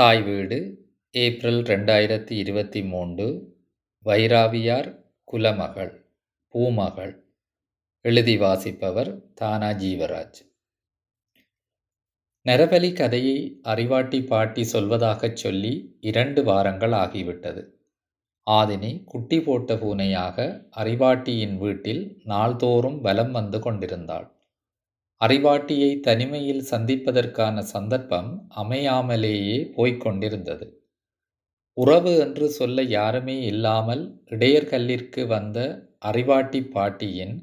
தாய் வீடு ஏப்ரல் ரெண்டாயிரத்தி இருபத்தி மூன்று. வைராவியார் குலமகள் பூமகள். எழுதி வாசிப்பவர் தானா ஜீவராஜ். நரபலி கதையை அறிவாட்டி பாட்டி சொல்வதாகச் சொல்லி இரண்டு வாரங்கள் ஆகிவிட்டது. ஆதினி குட்டி போட்ட பூனையாக அறிவாட்டியின் வீட்டில் நாள்தோறும் வலம் வந்து கொண்டிருந்தாள். அறிவாட்டியை தனிமையில் சந்திப்பதற்கான சந்தர்ப்பம் அமையாமலேயே போய்க்கொண்டிருந்தது. உறவு என்று சொல்ல யாருமே இல்லாமல் இடையர்கல்லிற்கு வந்த அறிவாட்டி பாட்டியின்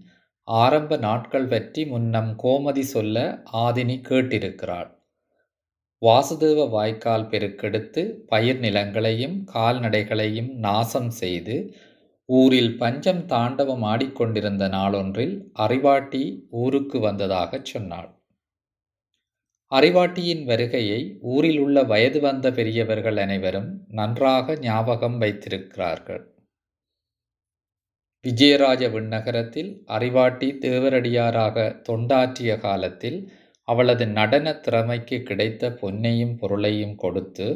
ஆரம்ப நாட்கள் பற்றி முன்னம் கோமதி சொல்ல ஆதினி கேட்டிருக்கிறாள். வாசுதேவ வாய்க்கால் பெருக்கெடுத்து பயிர் நிலங்களையும் கால்நடைகளையும் நாசம் செய்து ஊரில் பஞ்சம் தாண்டவம் ஆடிக்கொண்டிருந்த நாளொன்றில் அறிவாட்டி ஊருக்கு வந்ததாகச் சொன்னாள். அறிவாட்டியின் வருகையை ஊரில் உள்ள வயது வந்த பெரியவர்கள் அனைவரும் நன்றாக ஞாபகம் வைத்திருக்கிறார்கள். விஜயராஜ விண்ணகரத்தில் அறிவாட்டி தேவரடியாராக தொண்டாற்றிய காலத்தில் அவளது நடன திறமைக்கு கிடைத்த பொன்னையும் பொருளையும் கொடுத்து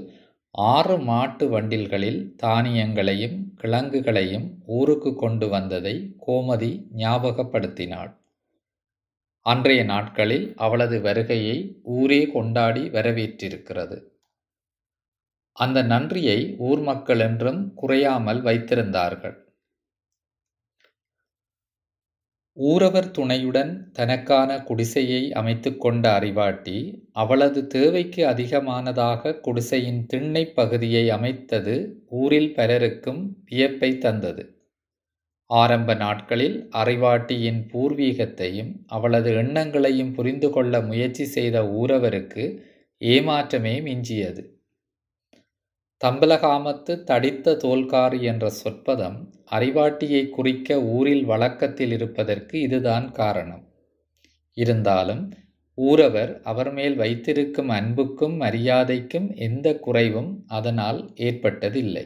ஆறு மாட்டு வண்டில்களில் தானியங்களையும் கிழங்குகளையும் ஊருக்கு கொண்டு வந்ததை கோமதி ஞாபகப்படுத்தினாள். அன்றைய நாட்களில் அவளது வருகையை ஊரே கொண்டாடி வரவேற்றிருக்கிறது. அந்த நன்றியை ஊர் மக்கள் என்றும் குறையாமல் வைத்திருந்தார்கள். ஊரவர் துணையுடன் தனக்கான குடிசையை அமைத்து கொண்ட அறிவாட்டி அவளது தேவைக்கு அதிகமானதாக குடிசையின் திண்ணை பகுதியை அமைத்தது ஊரில் பலருக்கும் வியப்பை தந்தது. ஆரம்ப நாட்களில் அறிவாட்டியின் பூர்வீகத்தையும் அவளது எண்ணங்களையும் புரிந்து கொள்ள முயற்சி செய்த ஊரவருக்கு ஏமாற்றமே மிஞ்சியது. தம்பலகாமத்து தடித்த தோல்காரி என்ற சொற்பதம் அறிவாட்டியை குறிக்க ஊரில் வழக்கத்தில் இருப்பதற்கு இதுதான் காரணம். இருந்தாலும் ஊரவர் அவர் மேல் வைத்திருக்கும் அன்புக்கும் மரியாதைக்கும் எந்த குறைவும் அதனால் ஏற்பட்டதில்லை.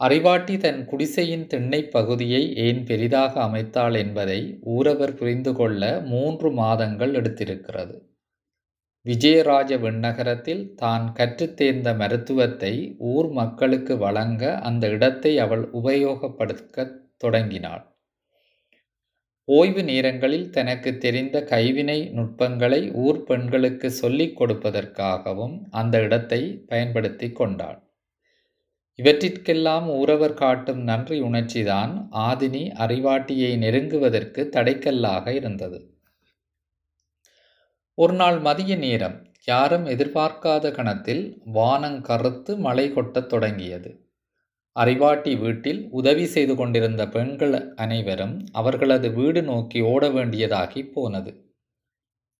அறிவாட்டி தன் குடிசையின் திண்ணை பகுதியை ஏன் பெரிதாக அமைத்தாள் என்பதை ஊரவர் புரிந்து கொள்ள மூன்று மாதங்கள் எடுத்திருக்கிறது. விஜயராஜ விண்ணகரத்தில் தான் கற்றுத்தேர்ந்த மருத்துவத்தை ஊர் மக்களுக்கு வழங்க அந்த இடத்தை அவள் உபயோகப்படுத்த தொடங்கினாள். ஓய்வு நேரங்களில் தனக்கு தெரிந்த கைவினை நுட்பங்களை ஊர் பெண்களுக்கு சொல்லிக் கொடுப்பதற்காகவும் அந்த இடத்தை பயன்படுத்தி கொண்டாள். இவற்றிற்கெல்லாம் ஊரவர் காட்டும் நன்றி உணர்ச்சிதான் ஆதினி அறிவாட்டியை நெருங்குவதற்கு தடைக்கல்லாக இருந்தது. ஒரு நாள் மதிய நேரம். யாரும் எதிர்பார்க்காத கணத்தில் வானம் கருத்து மழை கொட்டத் தொடங்கியது. அறிவாட்டி வீட்டில் உதவி செய்து கொண்டிருந்த பெண்கள் அனைவரும் அவர்களது வீடு நோக்கி ஓட வேண்டியதாகி போனது.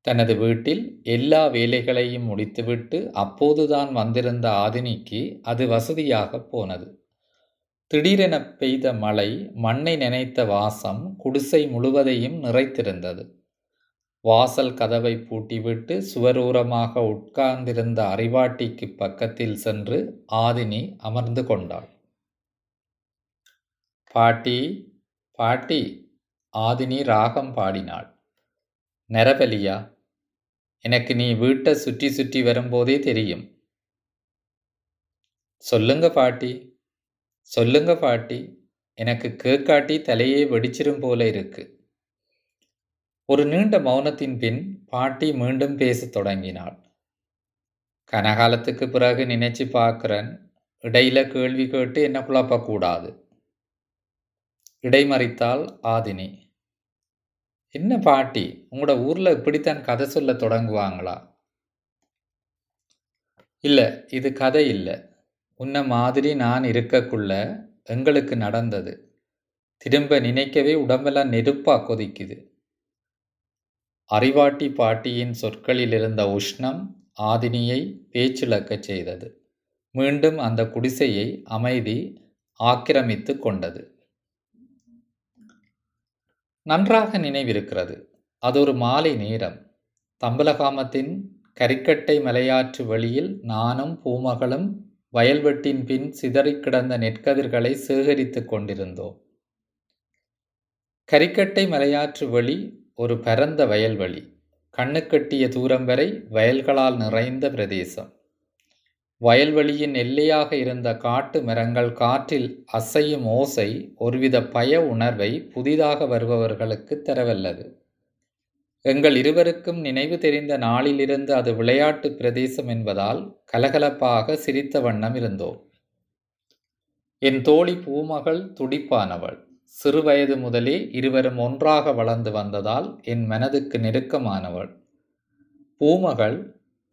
தனது வீட்டில் எல்லா வேலைகளையும் முடித்துவிட்டு அப்போதுதான் வந்திருந்த ஆதினிக்கு அது வசதியாக போனது. திடீரென பெய்த மழை மண்ணை நினைத்த வாசம் குடிசை முழுவதையும் நிறைத்திருந்தது. வாசல் கதவை பூட்டிவிட்டு சுவரூரமாக உட்கார்ந்திருந்த அறிவாட்டிக்கு பக்கத்தில் சென்று ஆதினி அமர்ந்து கொண்டாள். பாட்டி பாட்டி ஆதினி ராகம் பாடினாள். நரபலியா எனக்கு நீ வீட்டை சுற்றி சுற்றி வரும்போதே தெரியும். சொல்லுங்க பாட்டி சொல்லுங்க பாட்டி. எனக்கு கேக்காட்டி தலையே வெடிச்சிரும் போல இருக்குது ஒரு நீண்ட மௌனத்தின் பின் பாட்டி மீண்டும் பேசத் தொடங்கினாள். கனகாலத்துக்கு பிறகு நினைச்சு பார்க்குறேன் இடையில கேள்வி கேட்டு என்ன குழப்பக்கூடாது. இடைமறித்தாள் ஆதினி. என்ன பாட்டி உங்களோட ஊர்ல இப்படித்தான் கதை சொல்ல தொடங்குவாங்களா? இல்ல இது கதை இல்லை. உன்ன மாதிரி நான் இருக்கக்குள்ள எங்களுக்கு நடந்தது. திரும்ப நினைக்கவே உடம்பெல்லாம் நெருப்பா கொதிக்குது. அறிவாட்டி பாட்டியின் சொற்களில் இருந்த உஷ்ணம் ஆதினியை பேச்சிழக்கச் செய்தது. மீண்டும் அந்த குடிசையை அமைதி ஆக்கிரமித்து கொண்டது. நன்றாக நினைவிருக்கிறது. அது ஒரு மாலை நேரம். தம்பலகாமத்தின் கரிக்கட்டை மலையாற்று வழியில் நானும் பூமகளும் வயல்வெட்டின் பின் சிதறிக் கிடந்த நெற்கதிர்களை சேகரித்து கொண்டிருந்தோம். கரிக்கட்டை மலையாற்று வழி ஒரு பரந்த வயல்வெளி கண்ணுக்கெட்டிய தூரம் வரை வயல்களால் நிறைந்த பிரதேசம். வயல்வெளியின் எல்லையாக இருந்த காட்டு மரங்கள் காற்றில் அசையும் ஓசை ஒருவித பய உணர்வை புதிதாக வருபவர்களுக்கு தரவல்லது. எங்கள் இருவருக்கும் நினைவு தெரிந்த நாளிலிருந்து அது விளையாட்டு பிரதேசம் என்பதால் கலகலப்பாக சிரித்த வண்ணம் இருந்தோம். என் தோழி பூமகள் துடிப்பானவள். சிறுவயது முதலே இருவரும் ஒன்றாக வளர்ந்து வந்ததால் என் மனதுக்கு நெருக்கமானவள். பூமகள்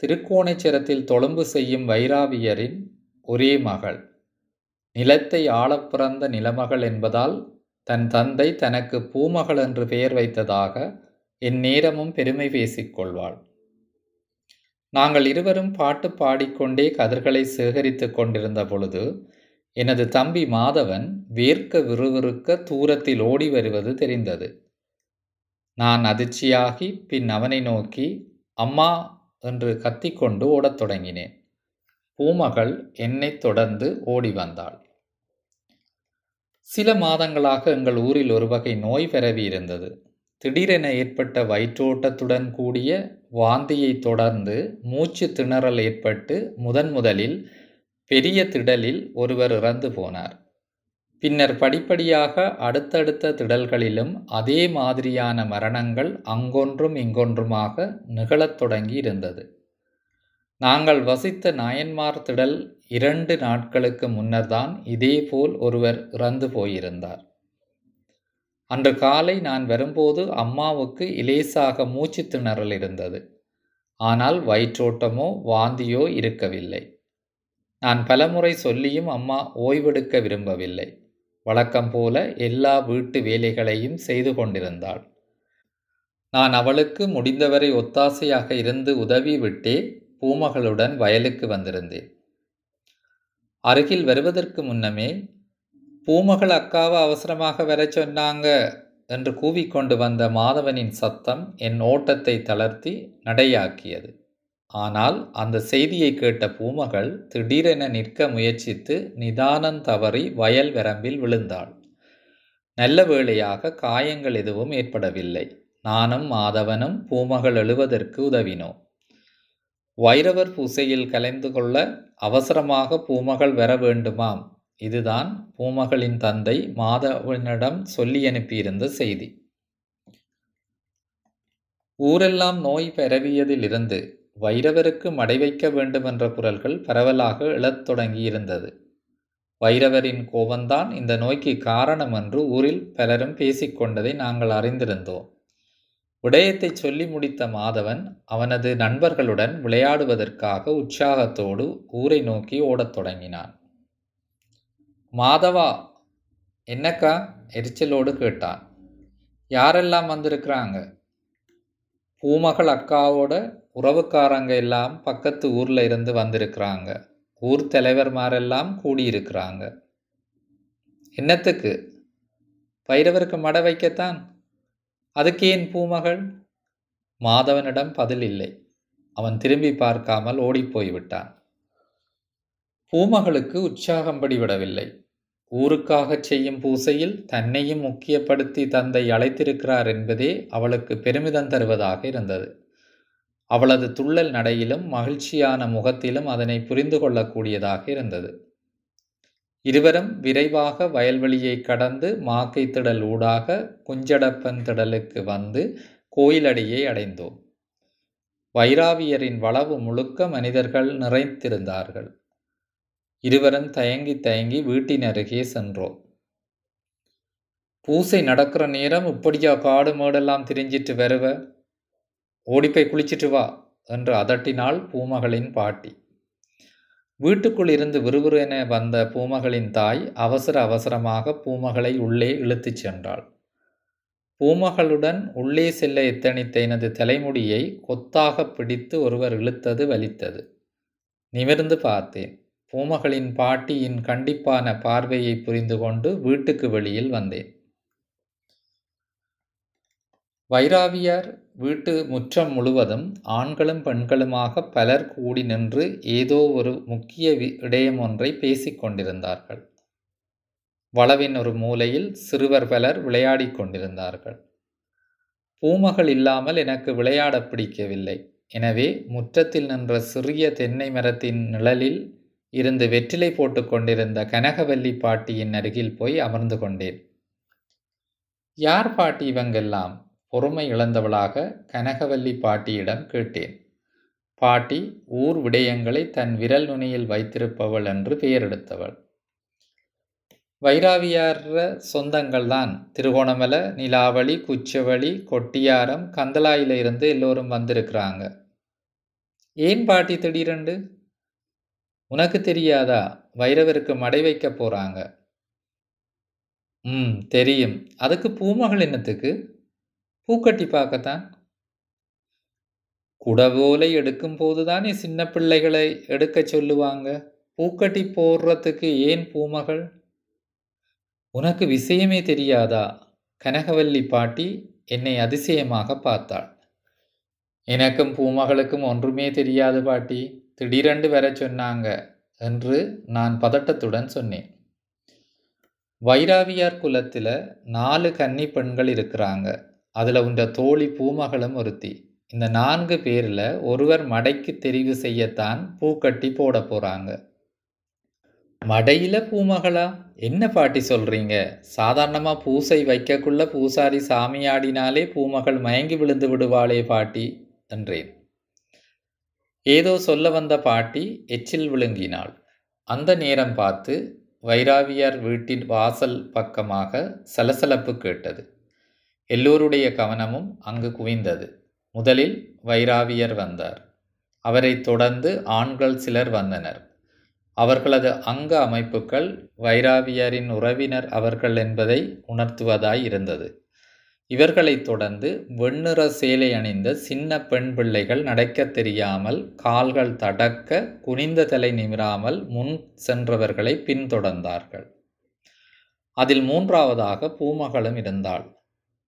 திருக்கோணேச்சரத்தில் தொழும்பு செய்யும் வைராவியரின் ஒரே மகள். நிலத்தை ஆளப் பிறந்த நிலமகள் என்பதால் தன் தந்தை தனக்கு பூமகள் என்று பெயர் வைத்ததாக என் நேரமும் பெருமை பேசிக்கொள்வாள். நாங்கள் இருவரும் பாட்டு பாடிக்கொண்டே கதிர்களை சேகரித்து கொண்டிருந்த பொழுது எனது தம்பி மாதவன் வேர்க்க விறுவிறுக்க தூரத்தில் ஓடி வருவது தெரிந்தது. நான் அதிர்ச்சியாகி பின் அவனை நோக்கி அம்மா என்று கத்திக்கொண்டு ஓடத் தொடங்கினேன். பூமகள் என்னைத் தொடர்ந்து ஓடி வந்தாள். சில மாதங்களாக எங்கள் ஊரில் ஒரு வகை நோய் பரவி இருந்தது. திடீரென ஏற்பட்ட வயிற்றோட்டத்துடன் கூடிய வாந்தியை தொடர்ந்து மூச்சு திணறல் ஏற்பட்டு முதன் முதலில் பெரிய திடலில் ஒருவர் இறந்து போனார். பின்னர் படிப்படியாக அடுத்தடுத்த திடல்களிலும் அதே மாதிரியான மரணங்கள் அங்கொன்றும் இங்கொன்றுமாக நிகழத் தொடங்கி இருந்தது. நாங்கள் வசித்த நாயன்மார் திடல் இரண்டு நாட்களுக்கு முன்னர்தான் இதேபோல் ஒருவர் இறந்து போயிருந்தார். அன்று காலை நான் வரும்போது அம்மாவுக்கு இலேசாக மூச்சு திணறல் இருந்தது. ஆனால் வயிற்றோட்டமோ வாந்தியோ இருக்கவில்லை. நான் பலமுறை சொல்லியும் அம்மா ஓய்வெடுக்க விரும்பவில்லை. வழக்கம் போல எல்லா வீட்டு வேலைகளையும் செய்து கொண்டிருந்தாள். நான் அவளுக்கு முடிந்தவரை ஒத்தாசையாக இருந்து உதவி விட்டே பூமகளுடன் வயலுக்கு வந்திருந்தேன். அருகில் வருவதற்கு முன்னமே பூமகள் அக்காவை அவசரமாக வர சொன்னாங்க என்று கூவிக்கொண்டு வந்த மாதவனின் சத்தம் என் ஓட்டத்தை தளர்த்தி நடையாக்கியது. ஆனால் அந்த செய்தியை கேட்ட பூமகள் திடீரென நிற்க முயற்சித்து நிதானம் தவறி வயல் வரம்பில் விழுந்தாள். நல்ல வேளையாக காயங்கள் எதுவும் ஏற்படவில்லை. நானும் மாதவனும் பூமகள் எழுவதற்கு உதவினோம். வைரவர் பூசையில் கலந்து கொள்ள அவசரமாக பூமகள் வர வேண்டுமாம். இதுதான் பூமகளின் தந்தை மாதவனிடம் சொல்லி அனுப்பியிருந்த செய்தி. ஊரெல்லாம் நோய் பரவியதிலிருந்து வைரவருக்கு மடை வைக்க வேண்டுமென்ற குரல்கள் பரவலாக எழத் தொடங்கியிருந்தது. வைரவரின் கோபந்தான் இந்த நோய்க்கு காரணம் என்று ஊரில் பலரும் பேசிக்கொண்டதை நாங்கள் அறிந்திருந்தோம். விடயத்தை சொல்லி முடித்த மாதவன் அவனது நண்பர்களுடன் விளையாடுவதற்காக உற்சாகத்தோடு ஊரை நோக்கி ஓடத் தொடங்கினான். மாதவா என்னக்கா? எரிச்சலோடு கேட்டான். யாரெல்லாம் வந்திருக்கிறாங்க? பூமகள் அக்காவோட உறவுக்காரங்க எல்லாம் பக்கத்து ஊரில் இருந்து வந்திருக்கிறாங்க. ஊர் தலைவர்மாரெல்லாம் கூடியிருக்கிறாங்க. என்னத்துக்கு? பைரவருக்கு மட வைக்கத்தான்? அதுக்கு ஏன் பூமகள்? மாதவனிடம் பதில் இல்லை. அவன் திரும்பி பார்க்காமல் ஓடிப்போய் விட்டான் பூமகளுக்கு உற்சாகம் படிவிடவில்லை ஊருக்காகச் செய்யும் பூசையில் தன்னையும் முக்கியப்படுத்தி தந்தை அழைத்திருக்கிறார் என்பதே அவளுக்கு பெருமிதம் தருவதாக இருந்தது. அவளது துள்ளல் நடையிலும் மகிழ்ச்சியான முகத்திலும் அதனை புரிந்து கொள்ளக்கூடியதாக இருந்தது. இருவரும் விரைவாக வயல்வெளியை கடந்து மாக்கை திடல் ஊடாக குஞ்சடப்பன் திடலுக்கு வந்து கோயிலடியை அடைந்தோம். வைராவியரின் வளவு முழுக்க மனிதர்கள் நிறைந்திருந்தார்கள். இருவரும் தயங்கி தயங்கி வீட்டின் அருகே சென்றோம். பூசை நடக்கிற நேரம் இப்படியா காடு மேடெல்லாம் திரிஞ்சிட்டு வருவ? ஓடிப்போய் குளிச்சிட்டு வா என்று அதட்டினாள் பூமகளின் பாட்டி. வீட்டுக்குள் இருந்து விறுவிறுவென வந்த பூமகளின் தாய் அவசர அவசரமாக பூமகளை உள்ளே இழுத்துச் சென்றாள். பூமகளுடன் உள்ளே செல்ல எத்தனித்த எனது தலைமுடியை கொத்தாக பிடித்து ஒருவர் இழுத்தது வலித்தது. நிமிர்ந்து பார்த்தேன். பூமகளின் பாட்டியின் கண்டிப்பான பார்வையை புரிந்து கொண்டு வீட்டுக்கு வெளியில் வந்தேன். வைராவியார் வீட்டு முற்றம் முழுவதும் ஆண்களும் பெண்களுமாக பலர் கூடி நின்று ஏதோ ஒரு முக்கிய விடயம் ஒன்றை பேசிக்கொண்டிருந்தார்கள் வளவின் ஒரு மூலையில் சிறுவர் பலர் விளையாடிக் கொண்டிருந்தார்கள். பூமகள் இல்லாமல் எனக்கு விளையாட பிடிக்கவில்லை. எனவே முற்றத்தில் நின்ற சிறிய தென்னை மரத்தின் நிழலில் இருந்து வெற்றிலை போட்டு கொண்டிருந்த கனகவல்லி பாட்டியின் அருகில் போய் அமர்ந்து கொண்டேன். யார் பாட்டி இவங்கெல்லாம்? பொறுமை இழந்தவளாக கனகவல்லி பாட்டியிடம் கேட்டேன். பாட்டி ஊர் விடயங்களை தன் விரல் நுனியில் வைத்திருப்பவள் என்று பெயரெடுத்தவள். வைராவியார சொந்தங்கள் தான் திருகோணமலை நிலாவளி குச்சவழி கொட்டியாரம் கந்தலாயில இருந்து எல்லோரும் வந்திருக்கிறாங்க. ஏன் பாட்டி திடீரெண்டு உனக்கு தெரியாதா? வைரவருக்கு மடை வைக்க போறாங்க. ம் தெரியும். அதுக்கு பூமகள் என்னத்துக்கு? பூக்கட்டி பார்க்கத்தான். குடவோலை எடுக்கும் போதுதானே சின்ன பிள்ளைகளை எடுக்க சொல்லுவாங்க. பூக்கட்டி போடுறதுக்கு ஏன் பூமகள்? உனக்கு விஷயமே தெரியாதா? கனகவல்லி பாட்டி என்னை அதிசயமாக பார்த்தாள். எனக்கும் பூமகளுக்கும் ஒன்றுமே தெரியாது பாட்டி. திடீரென்று வர சொன்னாங்க என்று நான் பதட்டத்துடன் சொன்னேன். வைராவியார் குலத்தில் நாலு கன்னி பெண்கள் இருக்கிறாங்க. அதில் உண்ட தோழி பூமகளும் ஒருத்தி. இந்த நான்கு பேரில் ஒருவர் மடைக்கு தெரிவு செய்யத்தான் பூக்கட்டி போட போகிறாங்க மடையில் பூமகளா? என்ன பாட்டி சொல்கிறீங்க சாதாரணமாக பூசை வைக்கக்குள்ள பூசாரி சாமியாடினாலே பூமகள் மயங்கி விழுந்து விடுவாளே பாட்டி என்றேன். ஏதோ சொல்ல வந்த பாட்டி எச்சில் விழுங்கினாள். அந்த நேரம் பார்த்து வைராவியார் வீட்டின் வாசல் பக்கமாக சலசலப்பு கேட்டது. எல்லோருடைய கவனமும் அங்கு குவிந்தது. முதலில் வைராவியர் வந்தார். அவரை தொடர்ந்து ஆண்கள் சிலர் வந்தனர். அவர்களது அங்க அமைப்புகள் வைராவியரின் உறவினர் அவர்கள் என்பதை உணர்த்துவதாய் இருந்தது. இவர்களைத் தொடர்ந்து வெண்ணிற சேலை அணிந்த சின்ன பெண் பிள்ளைகள் நடக்கத் தெரியாமல் கால்கள் தடக்க குனிந்த தலை நிமிராமல் முன் சென்றவர்களை பின்தொடர்ந்தார்கள். அதில் மூன்றாவதாக பூமகளும் இருந்தாள்.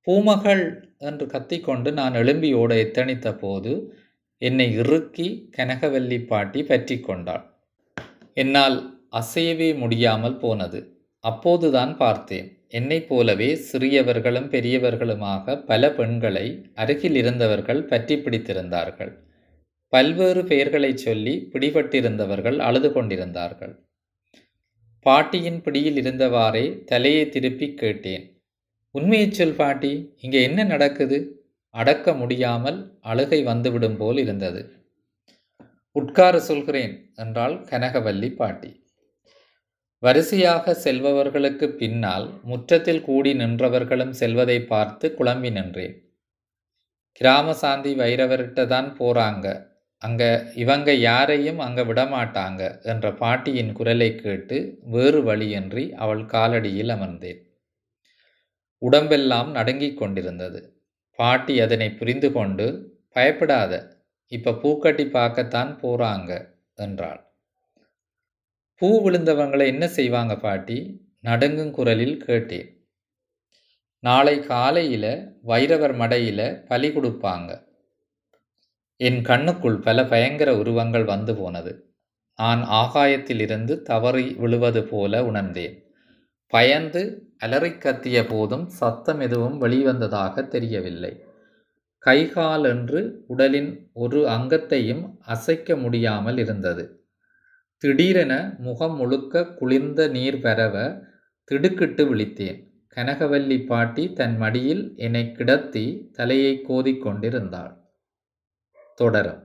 பூமகள் என்று கத்திக்கொண்டு நான் எழும்பி ஓட எத்தனித்த போது என்னை இறுக்கி கனகவல்லி பாட்டி பற்றி கொண்டாள் என்னால் அசையவே முடியாமல் போனது. அப்போதுதான் பார்த்தேன் என்னைப் போலவே சிறியவர்களும் பெரியவர்களுமாக பல பெண்களை அருகில் இருந்தவர்கள் பற்றி பிடித்திருந்தார்கள். பல்வேறு பெயர்களைச் சொல்லி பிடிபட்டிருந்தவர்கள் அழுது கொண்டிருந்தார்கள். பாட்டியின் பிடியில் இருந்தவாறே தலையை திருப்பி கேட்டேன். உண்மையைச் சொல் பாட்டி இங்கே என்ன நடக்குது? அடக்க முடியாமல் அழுகை வந்துவிடும் போல் இருந்தது. உட்கார சொல்கிறேன் என்றாள் கனகவல்லி பாட்டி. வரிசையாக செல்பவர்களுக்கு பின்னால் முற்றத்தில் கூடி நின்றவர்களும் செல்வதை பார்த்து குழம்பி நின்றேன். கிராம சாந்தி வைரவர்கிட்ட தான் போறாங்க. அங்க இவங்க யாரையும் அங்க விடமாட்டாங்க என்ற பாட்டியின் குரலை கேட்டு வேறு வழியின்றி அவள் காலடியில் அமர்ந்தேன். உடம்பெல்லாம் நடுங்கிக் கொண்டிருந்தது. பாட்டி அதனை புரிந்து கொண்டு பயப்படாத இப்ப பூக்கட்டி பார்க்கத்தான் போறாங்க என்றாள். பூ விழுந்தவங்களை என்ன செய்வாங்க பாட்டி? நடுங்கும் குரலில் கேட்டேன். நாளை காலையில வைரவர் மடையில பலி கொடுப்பாங்க. என் கண்ணுக்குள் பல பயங்கர உருவங்கள் வந்து போனது. நான் ஆகாயத்திலிருந்து தவறி விழுவது போல உணர்ந்தேன். பயந்து அலறி கத்திய போதும் சத்தம் எதுவும் வெளிவந்ததாக தெரியவில்லை. கைகால் என்று உடலின் ஒரு அங்கத்தையும் அசைக்க முடியாமல் இருந்தது. திடீரென முகம் முழுக்க குளிர்ந்த நீர் பரவ திடுக்கிட்டு விழித்தேன். கனகவல்லி பாட்டி தன் மடியில் என்னை கிடத்தி தலையை கோதிக்கொண்டிருந்தாள் தொடரும்.